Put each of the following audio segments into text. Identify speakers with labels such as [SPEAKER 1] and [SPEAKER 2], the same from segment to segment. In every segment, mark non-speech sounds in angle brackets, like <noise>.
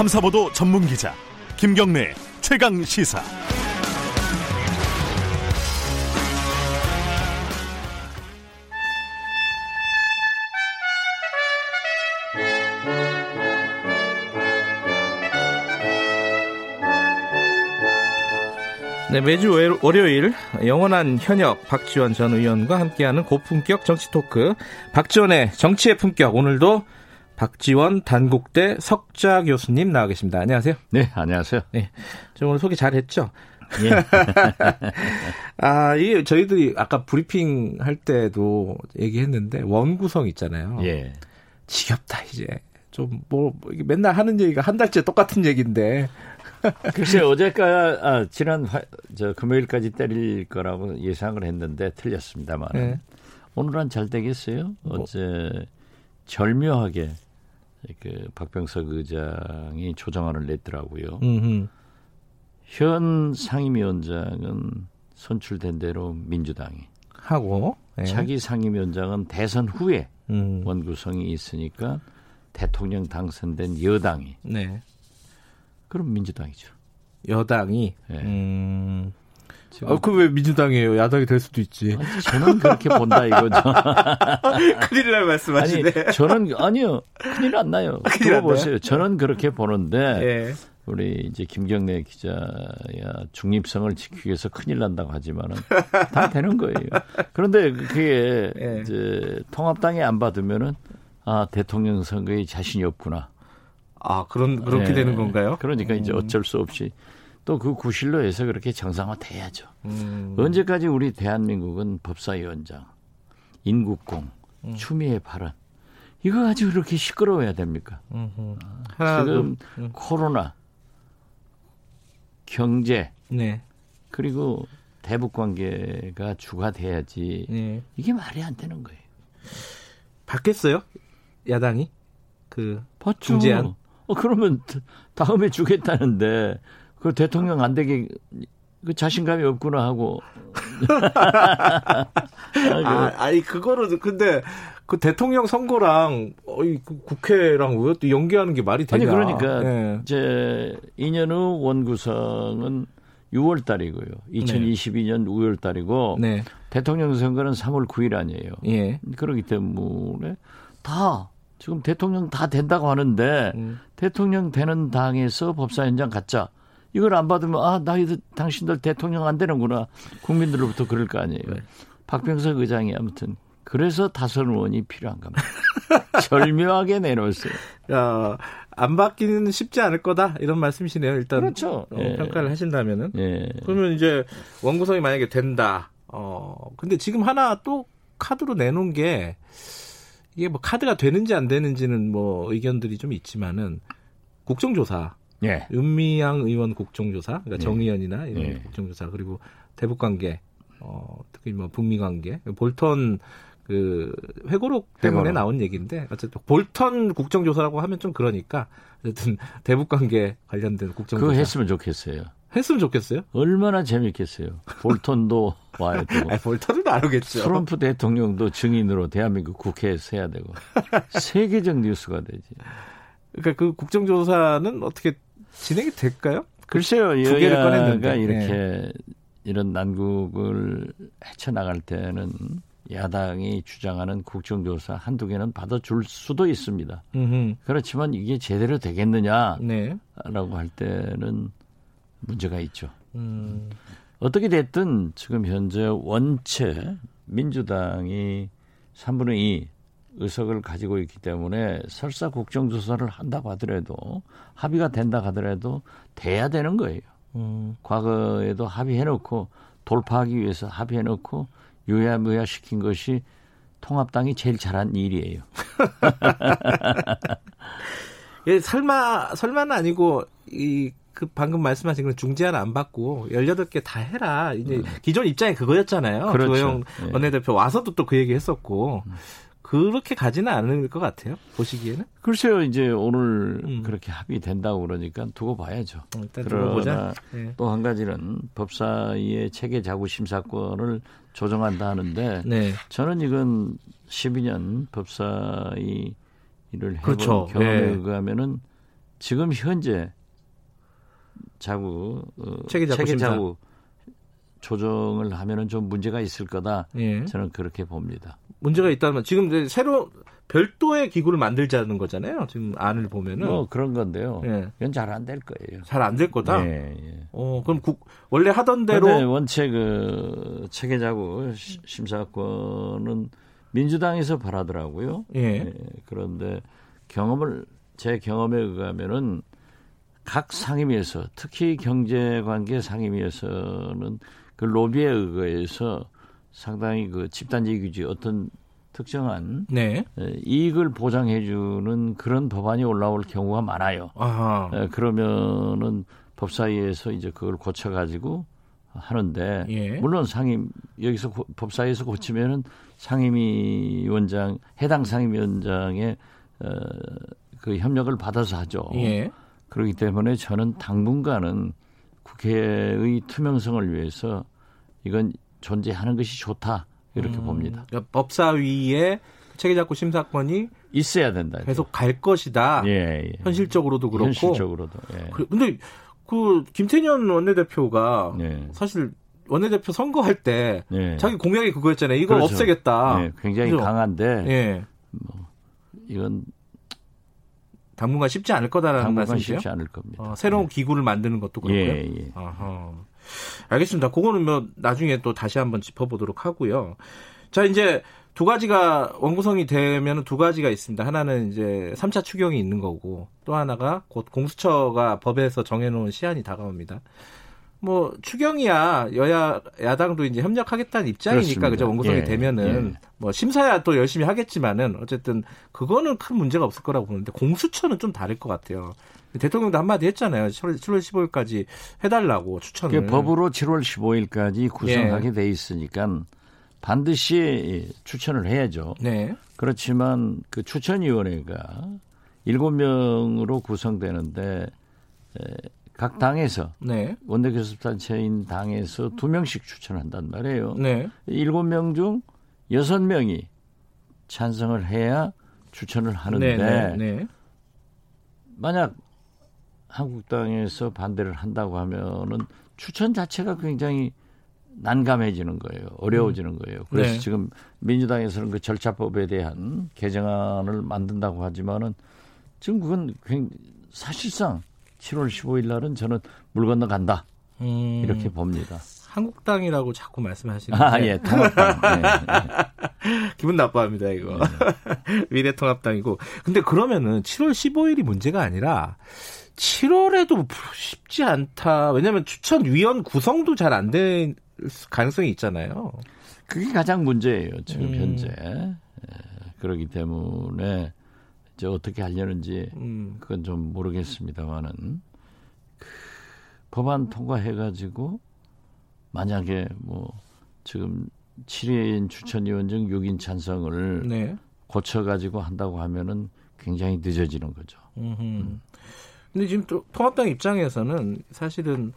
[SPEAKER 1] 탐사보도 전문 기자 김경래 최강 시사.
[SPEAKER 2] 네, 매주 월요일 영원한 현역 박지원 전 의원과 함께하는 고품격 정치 토크 박지원의 정치의 품격 오늘도 박지원 단국대 석자 교수님 나와 계십니다. 안녕하세요.
[SPEAKER 3] 네, 안녕하세요.
[SPEAKER 2] 네, 저 오늘 소개 잘 했죠?
[SPEAKER 3] 예. <laughs>
[SPEAKER 2] 아, 이게 저희들이 아까 브리핑 할 때도 얘기했는데 원구성 있잖아요.
[SPEAKER 3] 예.
[SPEAKER 2] 지겹다 이제 좀 뭐 맨날 하는 얘기가 한 달째 똑같은 얘기인데 <laughs>
[SPEAKER 3] 글쎄 어제까 아, 지난 화, 저 금요일까지 때릴 거라고 예상을 했는데 틀렸습니다만 네. 오늘은 잘 되겠어요. 뭐. 어제 절묘하게 그 박병석 의장이 조정안을 냈더라고요. 음흠. 현 상임위원장은 선출된 대로 민주당이
[SPEAKER 2] 하고
[SPEAKER 3] 네. 차기 상임위원장은 대선 후에 음. 원구성이 있으니까 대통령 당선된 여당이 네. 그럼 민주당이죠.
[SPEAKER 2] 여당이. 네. 음. 아, 그왜 민주당이에요? 야당이 될 수도 있지.
[SPEAKER 3] 아니, 저는 그렇게 본다 이거죠. <laughs>
[SPEAKER 2] 큰일 날 말씀하시네.
[SPEAKER 3] 아니, 저는 아니요. 큰일 안 나요. <laughs> 들어보세요. 저는 그렇게 보는데 예. 우리 이제 김경래 기자야 중립성을 지키기 위해서 큰일 난다고 하지만은 다 되는 거예요. 그런데 그게 예. 이제 통합당이 안 받으면은 아 대통령 선거에 자신이 없구나.
[SPEAKER 2] 아, 그런, 그렇게 네. 되는 건가요?
[SPEAKER 3] 그러니까 이제 음. 어쩔 수 없이 또 그 구실로 해서 그렇게 정상화 돼야죠. 음. 언제까지 우리 대한민국은 법사위원장, 인국공, 음. 추미애 발언, 이거 가지고 그렇게 시끄러워야 됩니까? 아, 지금 음. 코로나, 경제, 네. 그리고 대북 관계가 주가 돼야지 네. 이게 말이 안 되는 거예요.
[SPEAKER 2] 바뀌었어요? 야당이? 그
[SPEAKER 3] 봤죠. 중재안 어, 그러면 다음에 주겠다는데 그 대통령 안 되게 그 자신감이 없구나 하고. <laughs>
[SPEAKER 2] 아, 아니 그거를 근데 그 대통령 선거랑 어이 그 국회랑 왜 또 연계하는 게 말이 되냐?
[SPEAKER 3] 아니 그러니까 네. 이제 2년 후 원구성은 6월 달이고요. 2022년 네. 5월 달이고 네. 대통령 선거는 3월 9일 아니에요. 예. 그렇기 때문에 다 지금 대통령 다 된다고 하는데 음. 대통령 되는 당에서 법사위원장 갖자. 이걸 안 받으면 아, 나 당신들 대통령 안 되는구나. 국민들로부터 그럴 거 아니에요. 네. 박병석 의장이 아무튼 그래서 다선 의원이 필요한 겁니다. <laughs> 절묘하게 내놓았어요.
[SPEAKER 2] 야, 안 받기는 쉽지 않을 거다 이런 말씀이시네요. 일단
[SPEAKER 3] 그렇죠.
[SPEAKER 2] 어, 예. 평가를 하신다면은 예. 그러면 이제 원구성이 만약에 된다. 어 근데 지금 하나 또 카드로 내놓은 게 이게 뭐 카드가 되는지 안 되는지는 뭐 의견들이 좀 있지만은 국정조사. 예. 윤미향 의원 국정조사, 그러니까 예. 정의연이나 이런 예. 국정조사 그리고 대북 관계, 어, 특히 뭐 북미 관계, 볼턴 그 회고록 때문에 회고록. 나온 얘기인데 어쨌든 볼턴 국정조사라고 하면 좀 그러니까 어쨌든 대북 관계 관련된 국정조사.
[SPEAKER 3] 그거 했으면 좋겠어요.
[SPEAKER 2] 했으면 좋겠어요.
[SPEAKER 3] 얼마나 재밌겠어요. 볼턴도 와야 되고. <laughs>
[SPEAKER 2] 아니, 볼턴은 안 오겠죠.
[SPEAKER 3] 트럼프 대통령도 증인으로 대한민국 국회에서 해야 되고. <laughs> 세계적 뉴스가 되지.
[SPEAKER 2] 그러니까 그 국정조사는 어떻게 진행이 될까요?
[SPEAKER 3] 글쎄요. 두 개를 꺼냈는데 이렇게 네. 이런 난국을 헤쳐나갈 때는 야당이 주장하는 국정조사 한두 개는 받아줄 수도 있습니다. 음흠. 그렇지만 이게 제대로 되겠느냐라고 네. 할 때는 문제가 있죠. 음. 어떻게 됐든 지금 현재 원체 민주당이 3분의 2 의석을 가지고 있기 때문에 설사 국정조사를 한다고 하더라도 합의가 된다 하더라도 돼야 되는 거예요. 음. 과거에도 합의해놓고 돌파하기 위해서 합의해놓고 유야무야 시킨 것이 통합당이 제일 잘한 일이에요. <laughs>
[SPEAKER 2] 예, 설마 설마는 아니고 이 그 방금 말씀하신 그 중재안 안 받고 18개 다 해라. 이제 음. 기존 입장이 그거였잖아요. 그렇죠. 조영 예. 원내대표 와서도 또 그 얘기 했었고. 음. 그렇게 가지는 않을 것 같아요. 보시기에는.
[SPEAKER 3] 글쎄요, 이제 오늘 음. 그렇게 합의된다고 그러니까 두고 봐야죠.
[SPEAKER 2] 어, 일단 두고 보자. 네.
[SPEAKER 3] 또한 가지는 법사위의 체계 자구 심사권을 조정한다 하는데 네. 저는 이건 12년 법사위 일을 해본 그렇죠. 경험에 네. 의하면은 지금 현재 자구 어,
[SPEAKER 2] 체계 자구,
[SPEAKER 3] 체계 자구 조정을 하면은 좀 문제가 있을 거다. 예. 저는 그렇게 봅니다.
[SPEAKER 2] 문제가 있다면 지금 이제 새로 별도의 기구를 만들자는 거잖아요. 지금 안을 보면은.
[SPEAKER 3] 뭐 그런 건데요. 예. 이건 잘 안 될 거예요.
[SPEAKER 2] 잘 안 될 거다. 예, 예. 어, 그럼 국, 원래 하던 대로
[SPEAKER 3] 원체 그 체계자구 심사권은 민주당에서 바라더라고요. 예. 예. 그런데 경험을 제 경험에 의하면은 각 상임위에서 특히 경제관계 상임위에서는 그 로비에 의거해서 상당히 그 집단지 규제 어떤 특정한 네. 이익을 보장해주는 그런 법안이 올라올 경우가 많아요. 아하. 그러면은 법사위에서 이제 그걸 고쳐가지고 하는데 예. 물론 상임 여기서 고, 법사위에서 고치면은 상임위원장 해당 상임위원장의 어, 그 협력을 받아서 하죠. 예. 그렇기 때문에 저는 당분간은 국회의 투명성을 위해서 이건 존재하는 것이 좋다 이렇게 음, 봅니다.
[SPEAKER 2] 그러니까 법사위에 체계작구 심사권이
[SPEAKER 3] 있어야 된다.
[SPEAKER 2] 계속 갈 것이다. 예, 예. 현실적으로도 그렇고.
[SPEAKER 3] 현실적으로도. 예.
[SPEAKER 2] 그, 근데 그 김태년 원내대표가 예. 사실 원내대표 선거할 때 예. 자기 공약이 그거였잖아요. 이거 그렇죠. 없애겠다.
[SPEAKER 3] 예, 굉장히 그렇죠? 강한데 예. 뭐 이건
[SPEAKER 2] 당분간 쉽지 않을 거다라는 말씀이세요?
[SPEAKER 3] 쉽지 않을 겁니다.
[SPEAKER 2] 어, 새로운 기구를 만드는 것도 그렇고요. 예, 예. 아하. 알겠습니다. 그거는 뭐 나중에 또 다시 한번 짚어보도록 하고요. 자, 이제 두 가지가 원구성이 되면 두 가지가 있습니다. 하나는 이제 3차 추경이 있는 거고 또 하나가 곧 공수처가 법에서 정해놓은 시한이 다가옵니다. 뭐 추경이야 여야 야당도 이제 협력하겠다는 입장이니까 그죠 원구성이 예, 되면은 예. 뭐 심사야 또 열심히 하겠지만은 어쨌든 그거는 큰 문제가 없을 거라고 보는데 공수처는 좀 다를 것 같아요. 대통령도 한마디 했잖아요. 7월, 7월 15일까지 해달라고 추천을.
[SPEAKER 3] 법으로 7월 15일까지 구성하게 예. 돼 있으니까 반드시 추천을 해야죠. 네. 그렇지만 그 추천위원회가 7명으로 구성되는데 각 당에서 네. 원내교섭단체인 당에서 2명씩 추천한단 말이에요. 네. 7명 중 6명이 찬성을 해야 추천을 하는데 네, 네, 네. 만약 한국당에서 반대를 한다고 하면은 추천 자체가 굉장히 난감해지는 거예요. 어려워지는 거예요. 그래서 네. 지금 민주당에서는 그 절차법에 대한 개정안을 만든다고 하지만은 지금 그건 사실상 7월 15일 날은 저는 물 건너 간다. 음. 이렇게 봅니다.
[SPEAKER 2] 한국당이라고 자꾸 말씀하시는데.
[SPEAKER 3] 아, 예, 통합당. 네,
[SPEAKER 2] 네. <laughs> 기분 나빠합니다, 이거. 네. <laughs> 미래통합당이고. 근데 그러면은 7월 15일이 문제가 아니라 7월에도 쉽지 않다. 왜냐하면 추천위원 구성도 잘 안 될 가능성이 있잖아요.
[SPEAKER 3] 그게 가장 문제예요. 지금 음. 현재. 예, 그러기 때문에 이제 어떻게 하려는지 음. 그건 좀 모르겠습니다만은 그 법안 통과해가지고 만약에 뭐 지금 7인 추천위원 중 6인 찬성을 네. 고쳐가지고 한다고 하면은 굉장히 늦어지는 거죠. 음.
[SPEAKER 2] 근데 지금 또 통합당 입장에서는 사실은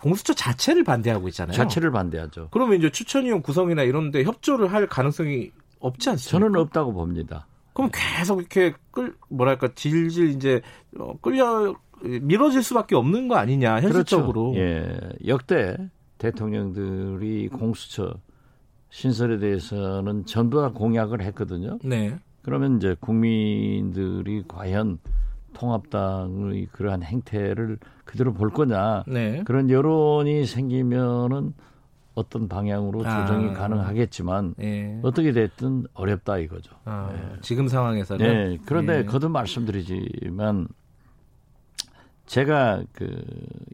[SPEAKER 2] 공수처 자체를 반대하고 있잖아요.
[SPEAKER 3] 자체를 반대하죠.
[SPEAKER 2] 그러면 이제 추천위원 구성이나 이런데 협조를 할 가능성이 없지 않습니까?
[SPEAKER 3] 저는 없다고 봅니다.
[SPEAKER 2] 그럼 계속 이렇게 끌 뭐랄까 질질 이제 어, 끌려 미뤄질 수밖에 없는 거 아니냐 현실적으로.
[SPEAKER 3] 그렇죠. 예, 역대 대통령들이 공수처 신설에 대해서는 전부 다 공약을 했거든요. 네. 그러면 이제 국민들이 과연 통합당의 그러한 행태를 그대로 볼 거냐 네. 그런 여론이 생기면은 어떤 방향으로 조정이 아. 가능하겠지만 네. 어떻게 됐든 어렵다 이거죠. 아,
[SPEAKER 2] 네. 지금 상황에서는.
[SPEAKER 3] 네. 그런데 네. 거듭 말씀드리지만 제가 그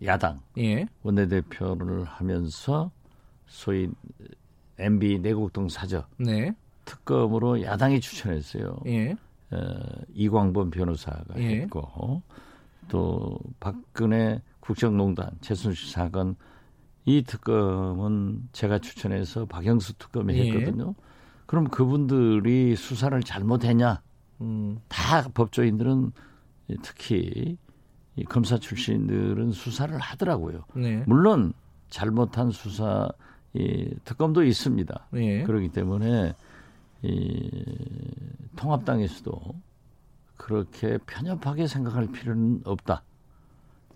[SPEAKER 3] 야당 예. 원내대표를 하면서 소위 MB 내곡동 사저 네. 특검으로 야당이 추천했어요. 예. 어, 이광범 변호사가 예. 했고 또 박근혜 국정농단 최순실 사건 이 특검은 제가 추천해서 박영수 특검이 예. 했거든요. 그럼 그분들이 수사를 잘못했냐? 음. 다 법조인들은 특히 이 검사 출신들은 수사를 하더라고요. 네. 물론 잘못한 수사 이 특검도 있습니다. 네. 그렇기 때문에 이 통합당에서도 그렇게 편협하게 생각할 필요는 없다.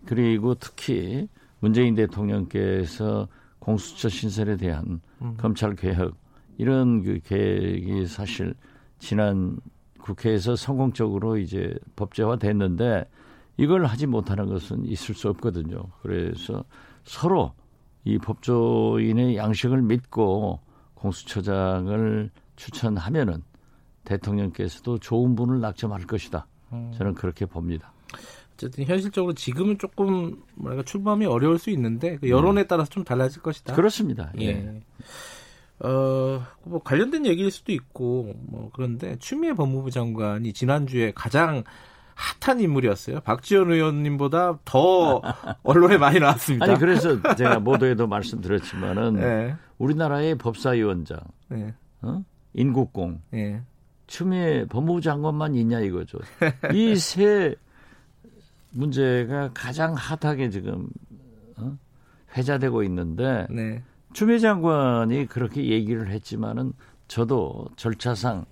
[SPEAKER 3] 그리고 특히 문재인 대통령께서 공수처 신설에 대한 음. 검찰 개혁 이런 그 계획이 사실 지난 국회에서 성공적으로 이제 법제화 됐는데 이걸 하지 못하는 것은 있을 수 없거든요. 그래서 서로 이 법조인의 양식을 믿고 공수처장을 추천하면은 대통령께서도 좋은 분을 낙점할 것이다. 음. 저는 그렇게 봅니다.
[SPEAKER 2] 어쨌든 현실적으로 지금은 조금 뭐랄까 출범이 어려울 수 있는데 그 여론에 음. 따라서 좀 달라질 것이다.
[SPEAKER 3] 그렇습니다. 예. 예.
[SPEAKER 2] 어, 뭐 관련된 얘기일 수도 있고 뭐 그런데 추미애 법무부 장관이 지난주에 가장 핫한 인물이었어요. 박지원 의원님보다 더 <laughs> 언론에 많이 나왔습니다.
[SPEAKER 3] 아니 그래서 제가 모두에도 말씀드렸지만은 네. 우리나라의 법사위원장, 네. 어? 인국공, 네. 추미애 법무부 장관만 있냐 이거죠. <laughs> 이 세 문제가 가장 핫하게 지금 어? 회자되고 있는데 네. 추미애 장관이 그렇게 얘기를 했지만은 저도 절차상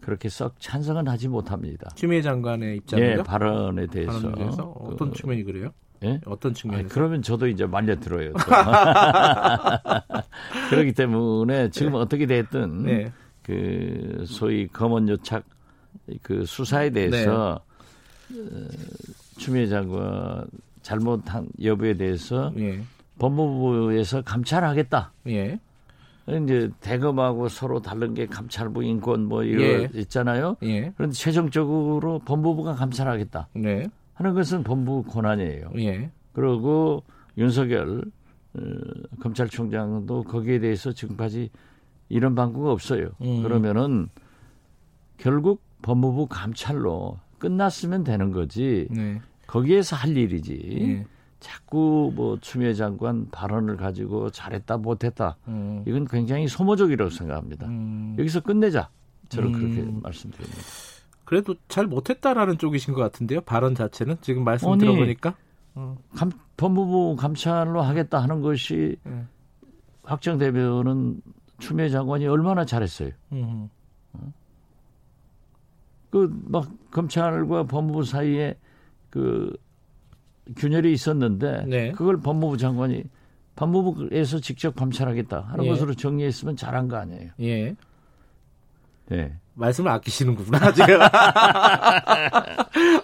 [SPEAKER 3] 그렇게 썩 찬성은 하지 못합니다.
[SPEAKER 2] 추미애 장관의 입장이요?
[SPEAKER 3] 예, 발언에 대해서. 발언에 대해서
[SPEAKER 2] 어떤 그, 측면이 그래요?
[SPEAKER 3] 예?
[SPEAKER 2] 어떤 측면에서?
[SPEAKER 3] 그러면 저도 이제 말려 들어요. <laughs> <laughs> 그렇기 때문에 지금 네. 어떻게 됐든 네. 그 소위 검언 요착 그 수사에 대해서 네. 어, 추미애 장관 잘못한 여부에 대해서 예. 법무부에서 감찰하겠다. 예. 이제 대검하고 서로 다른 게 감찰부 인권 뭐 이런 예. 있잖아요. 예. 그런데 최종적으로 법무부가 감찰하겠다. 네. 하는 것은 법무 권한이에요. 예. 그리고 윤석열 어, 검찰총장도 거기에 대해서 지금까지 이런 방구가 없어요. 음. 그러면은 결국 법무부 감찰로 끝났으면 되는 거지. 네. 거기에서 할 일이지. 네. 자꾸 뭐 추미애 장관 발언을 가지고 잘했다 못했다 음. 이건 굉장히 소모적이라고 생각합니다. 음. 여기서 끝내자 저는 음. 그렇게 말씀드립니다.
[SPEAKER 2] 그래도 잘 못했다라는 쪽이신 것 같은데요 발언 자체는 지금 말씀 아니, 들어보니까
[SPEAKER 3] 어. 감, 법무부 감찰로 하겠다 하는 것이 네. 확정되면은 추미애 장관이 얼마나 잘했어요. 어? 그막 검찰과 법무부 사이에 그 균열이 있었는데 네. 그걸 법무부 장관이 법무부에서 직접 감찰하겠다 하는 예. 것으로 정리했으면 잘한 거 아니에요.
[SPEAKER 2] 예. 네. 말씀을 아끼시는구나, 지금. <laughs>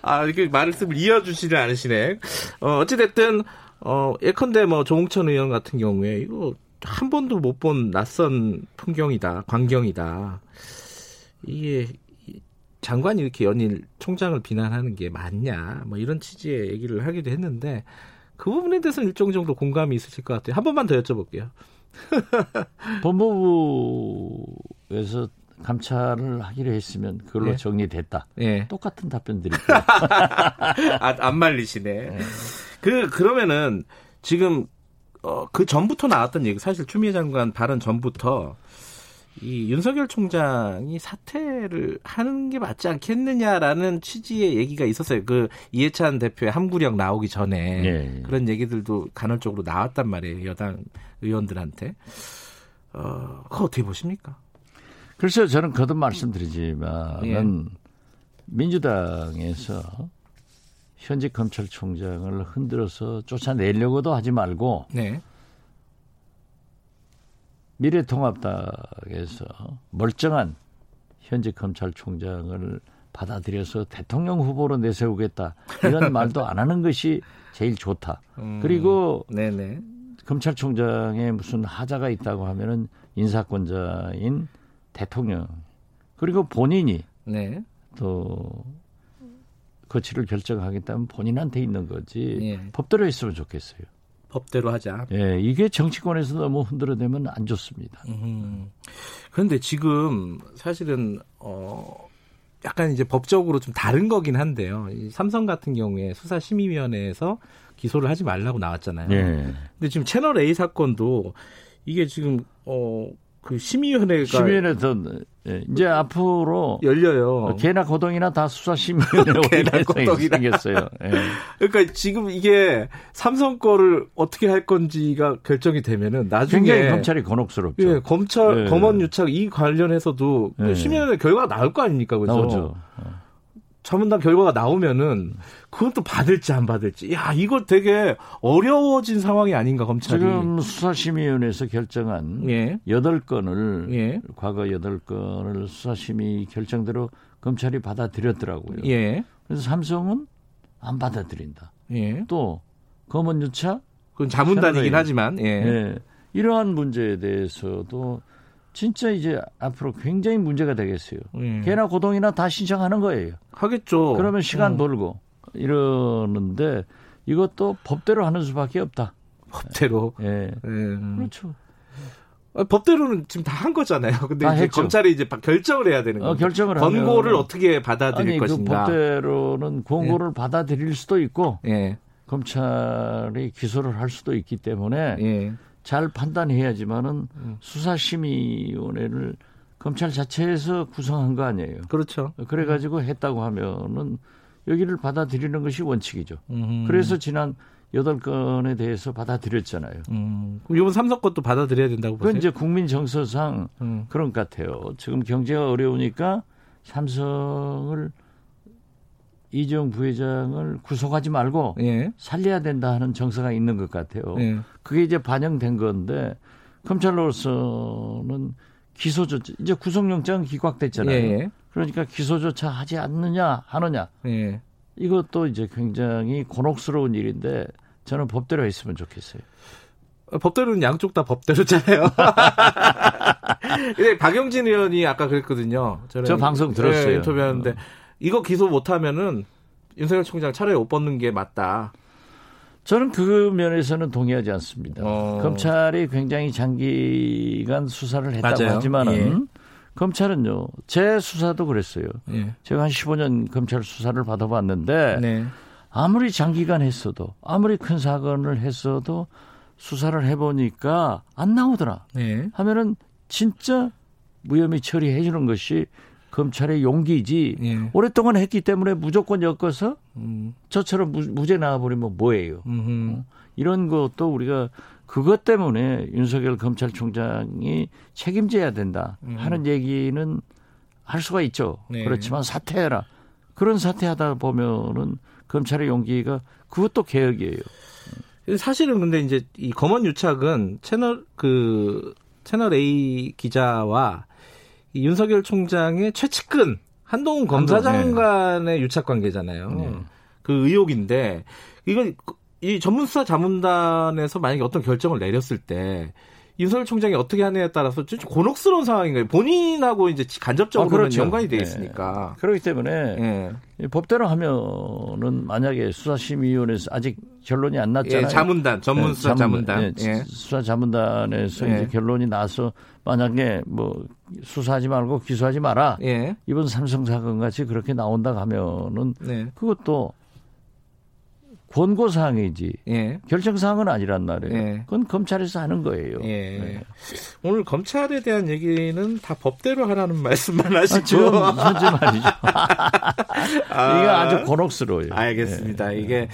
[SPEAKER 2] 아, 이렇게 말씀을 이어주시지 않으시네. 어, 어찌됐든, 어, 예컨대 뭐 조홍천 의원 같은 경우에 이거 한 번도 못 본 낯선 풍경이다, 광경이다. 이게 장관이 이렇게 연일 총장을 비난하는 게 맞냐 뭐 이런 취지의 얘기를 하기도 했는데 그 부분에 대해서는 일정 정도 공감이 있으실 것 같아요. 한 번만 더 여쭤볼게요. <laughs>
[SPEAKER 3] 법무부에서 감찰을 하기로 했으면 그걸로 네. 정리됐다. 네. 똑같은 답변 드릴게요. <laughs> 아,
[SPEAKER 2] 안 말리시네. 네. 그 그러면은 지금 어, 그 전부터 나왔던 얘기 사실 추미애 장관 발언 전부터 이 윤석열 총장이 사퇴를 하는 게 맞지 않겠느냐라는 취지의 얘기가 있었어요. 그 이해찬 대표의 함구령 나오기 전에 네. 그런 얘기들도 간헐적으로 나왔단 말이에요. 여당 의원들한테. 어, 그거 어떻게 보십니까?
[SPEAKER 3] 글쎄요, 저는 거듭 말씀드리지만 예. 민주당에서 현직 검찰총장을 흔들어서 쫓아내려고도 하지 말고 네. 미래통합당에서 멀쩡한 현직 검찰총장을 받아들여서 대통령 후보로 내세우겠다 이런 <laughs> 말도 안 하는 것이 제일 좋다. 음, 그리고 네네. 검찰총장에 무슨 하자가 있다고 하면은 인사권자인 대통령 그리고 본인이 네. 또 거취를 결정하겠다면 본인한테 있는 거지 예. 법대로 했으면 좋겠어요.
[SPEAKER 2] 법대로 하자.
[SPEAKER 3] 예, 이게 정치권에서 너무 흔들어대면 안 좋습니다.
[SPEAKER 2] 음. 그런데 지금 사실은 어 약간 이제 법적으로 좀 다른 거긴 한데요. 이 삼성 같은 경우에 수사심의위원회에서 기소를 하지 말라고 나왔잖아요. 예. 근데 지금 채널 A 사건도 이게 지금 어 그 심의위원회가
[SPEAKER 3] 심의위원회에서 예, 이제 앞으로
[SPEAKER 2] 열려요.
[SPEAKER 3] 개나 고동이나 다 수사 심의위원회 <laughs> 개나 고동이나 생겼어요. 예.
[SPEAKER 2] 그러니까 지금 이게 삼성 거를 어떻게 할 건지가 결정이 되면은 나중에
[SPEAKER 3] 굉장히 검찰이 곤혹스럽죠.
[SPEAKER 2] 예, 검찰 예. 검언 유착 이 관련해서도 예. 심의위원회 결과가 나올 거 아닙니까, 그죠?
[SPEAKER 3] 나오죠.
[SPEAKER 2] 자문단 결과가 나오면은 또 받을지 안 받을지. 야, 이거 되게 어려워진 상황이 아닌가 검찰이.
[SPEAKER 3] 지금 수사심의위원회에서 결정한 예. 8건을 예. 과거 8건을 수사심의 결정대로 검찰이 받아들였더라고요. 예. 그래서 삼성은 안 받아들인다. 예. 또 검언유차
[SPEAKER 2] 그건 자문단이긴 하지만 예. 예.
[SPEAKER 3] 이러한 문제에 대해서도 진짜 이제 앞으로 굉장히 문제가 되겠어요. 예. 개나 고동이나 다 신청하는 거예요.
[SPEAKER 2] 하겠죠.
[SPEAKER 3] 그러면 시간 어. 벌고 이러는데 이것도 법대로 하는 수밖에 없다.
[SPEAKER 2] 법대로.
[SPEAKER 3] 예. 예. 그렇죠.
[SPEAKER 2] 아, 법대로는 지금 다 한 거잖아요. 근데 이제 했죠. 검찰이 이제 결정을 해야 되는 거죠. 어, 결정을 권고를 하면... 어떻게 받아들일 아니, 그 것인가.
[SPEAKER 3] 그 법대로는 권고를 예. 받아들일 수도 있고 예. 검찰이 기소를 할 수도 있기 때문에 예. 잘 판단해야지만은 음. 수사심의위원회를 검찰 자체에서 구성한 거 아니에요.
[SPEAKER 2] 그렇죠.
[SPEAKER 3] 그래가지고 했다고 하면은 여기를 받아들이는 것이 원칙이죠. 음. 그래서 지난 여덟 건에 대해서 받아들였잖아요. 음.
[SPEAKER 2] 그럼 이번 삼성 것도 받아들여야 된다고 보세요?
[SPEAKER 3] 그건 이제 국민 정서상 음. 그런 것 같아요. 지금 경제가 어려우니까 삼성을 이정 부회장을 구속하지 말고 예. 살려야 된다 하는 정서가 있는 것 같아요. 예. 그게 이제 반영된 건데 검찰로서는 기소조차 이제 구속영장 기각됐잖아요. 예. 그러니까 기소조차 하지 않느냐 하느냐 예. 이것도 이제 굉장히 곤혹스러운 일인데 저는 법대로 했으면 좋겠어요.
[SPEAKER 2] 어, 법대로는 양쪽 다 법대로잖아요. <laughs> 근데 박영진 의원이 아까 그랬거든요.
[SPEAKER 3] 저 방송 들었어요. 네,
[SPEAKER 2] 인터뷰하는데 어. 이거 기소 못하면은 윤석열 총장 차라리 옷 벗는 게 맞다.
[SPEAKER 3] 저는 그 면에서는 동의하지 않습니다. 어. 검찰이 굉장히 장기간 수사를 했다고 맞아요. 하지만은 예. 검찰은요, 제 수사도 그랬어요. 예. 제가 한 15년 검찰 수사를 받아봤는데 네. 아무리 장기간 했어도 아무리 큰 사건을 했어도 수사를 해보니까 안 나오더라. 네. 하면은 진짜 무혐의 처리해 주는 것이 검찰의 용기지 예. 오랫동안 했기 때문에 무조건 엮어서 음. 저처럼 무, 죄 나와버리면 뭐예요. 어? 이런 것도 우리가 그것 때문에 윤석열 검찰총장이 책임져야 된다 음. 하는 얘기는 할 수가 있죠. 네. 그렇지만 사퇴해라. 그런 사퇴하다 보면은 검찰의 용기가 그것도 개혁이에요.
[SPEAKER 2] 사실은 근데 이제 이 검언 유착은 채널 그 채널 A 기자와 이 윤석열 총장의 최측근 한동훈 검사장 간의 네. 유착 관계잖아요. 네. 그 의혹인데 이건 이 전문수사 자문단에서 만약에 어떤 결정을 내렸을 때 윤석열 총장이 어떻게 하느냐에 따라서 좀 곤혹스러운 상황인 거예요. 본인하고 이제 간접적으로 아, 그렇죠. 연관이 돼 네. 있으니까.
[SPEAKER 3] 네. 그렇기 때문에 네. 법대로 하면은 만약에 수사심의위원회에서 아직 결론이 안 났잖아요. 예,
[SPEAKER 2] 자문단, 전문 수사 네, 자문, 단 예,
[SPEAKER 3] 예. 수사 자문단에서 이제 결론이 나서 만약에 뭐 수사하지 말고 기소하지 마라. 예. 이번 삼성 사건 같이 그렇게 나온다 하면은 네. 그것도 권고 사항이지 예. 결정 사항은 아니란 말이에요. 예. 그건 검찰에서 하는 거예요. 예. 네.
[SPEAKER 2] 오늘 검찰에 대한 얘기는 다 법대로 하라는 말씀만 하시고
[SPEAKER 3] 지금 현재 말이죠. <laughs> 아, 이게 아주 곤혹스러워요.
[SPEAKER 2] 알겠습니다. 네. 이게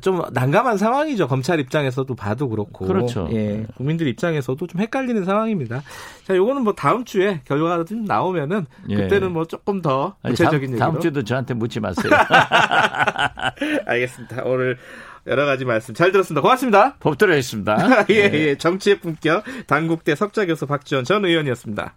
[SPEAKER 2] 좀 난감한 상황이죠. 검찰 입장에서도 봐도 그렇고.
[SPEAKER 3] 그렇죠.
[SPEAKER 2] 예. 네. 국민들 입장에서도 좀 헷갈리는 상황입니다. 자, 요거는 뭐 다음 주에 결과가 좀 나오면은 예. 그때는 뭐 조금 더 구체적인
[SPEAKER 3] 얘기로. 다음 주도 저한테 묻지 마세요. <laughs>
[SPEAKER 2] 알겠습니다. 오늘 여러 가지 말씀 잘 들었습니다. 고맙습니다.
[SPEAKER 3] 법대로 했습니다. <laughs>
[SPEAKER 2] 예, 예. 정치의 품격 당국대 석좌교수 박지원 전 의원이었습니다.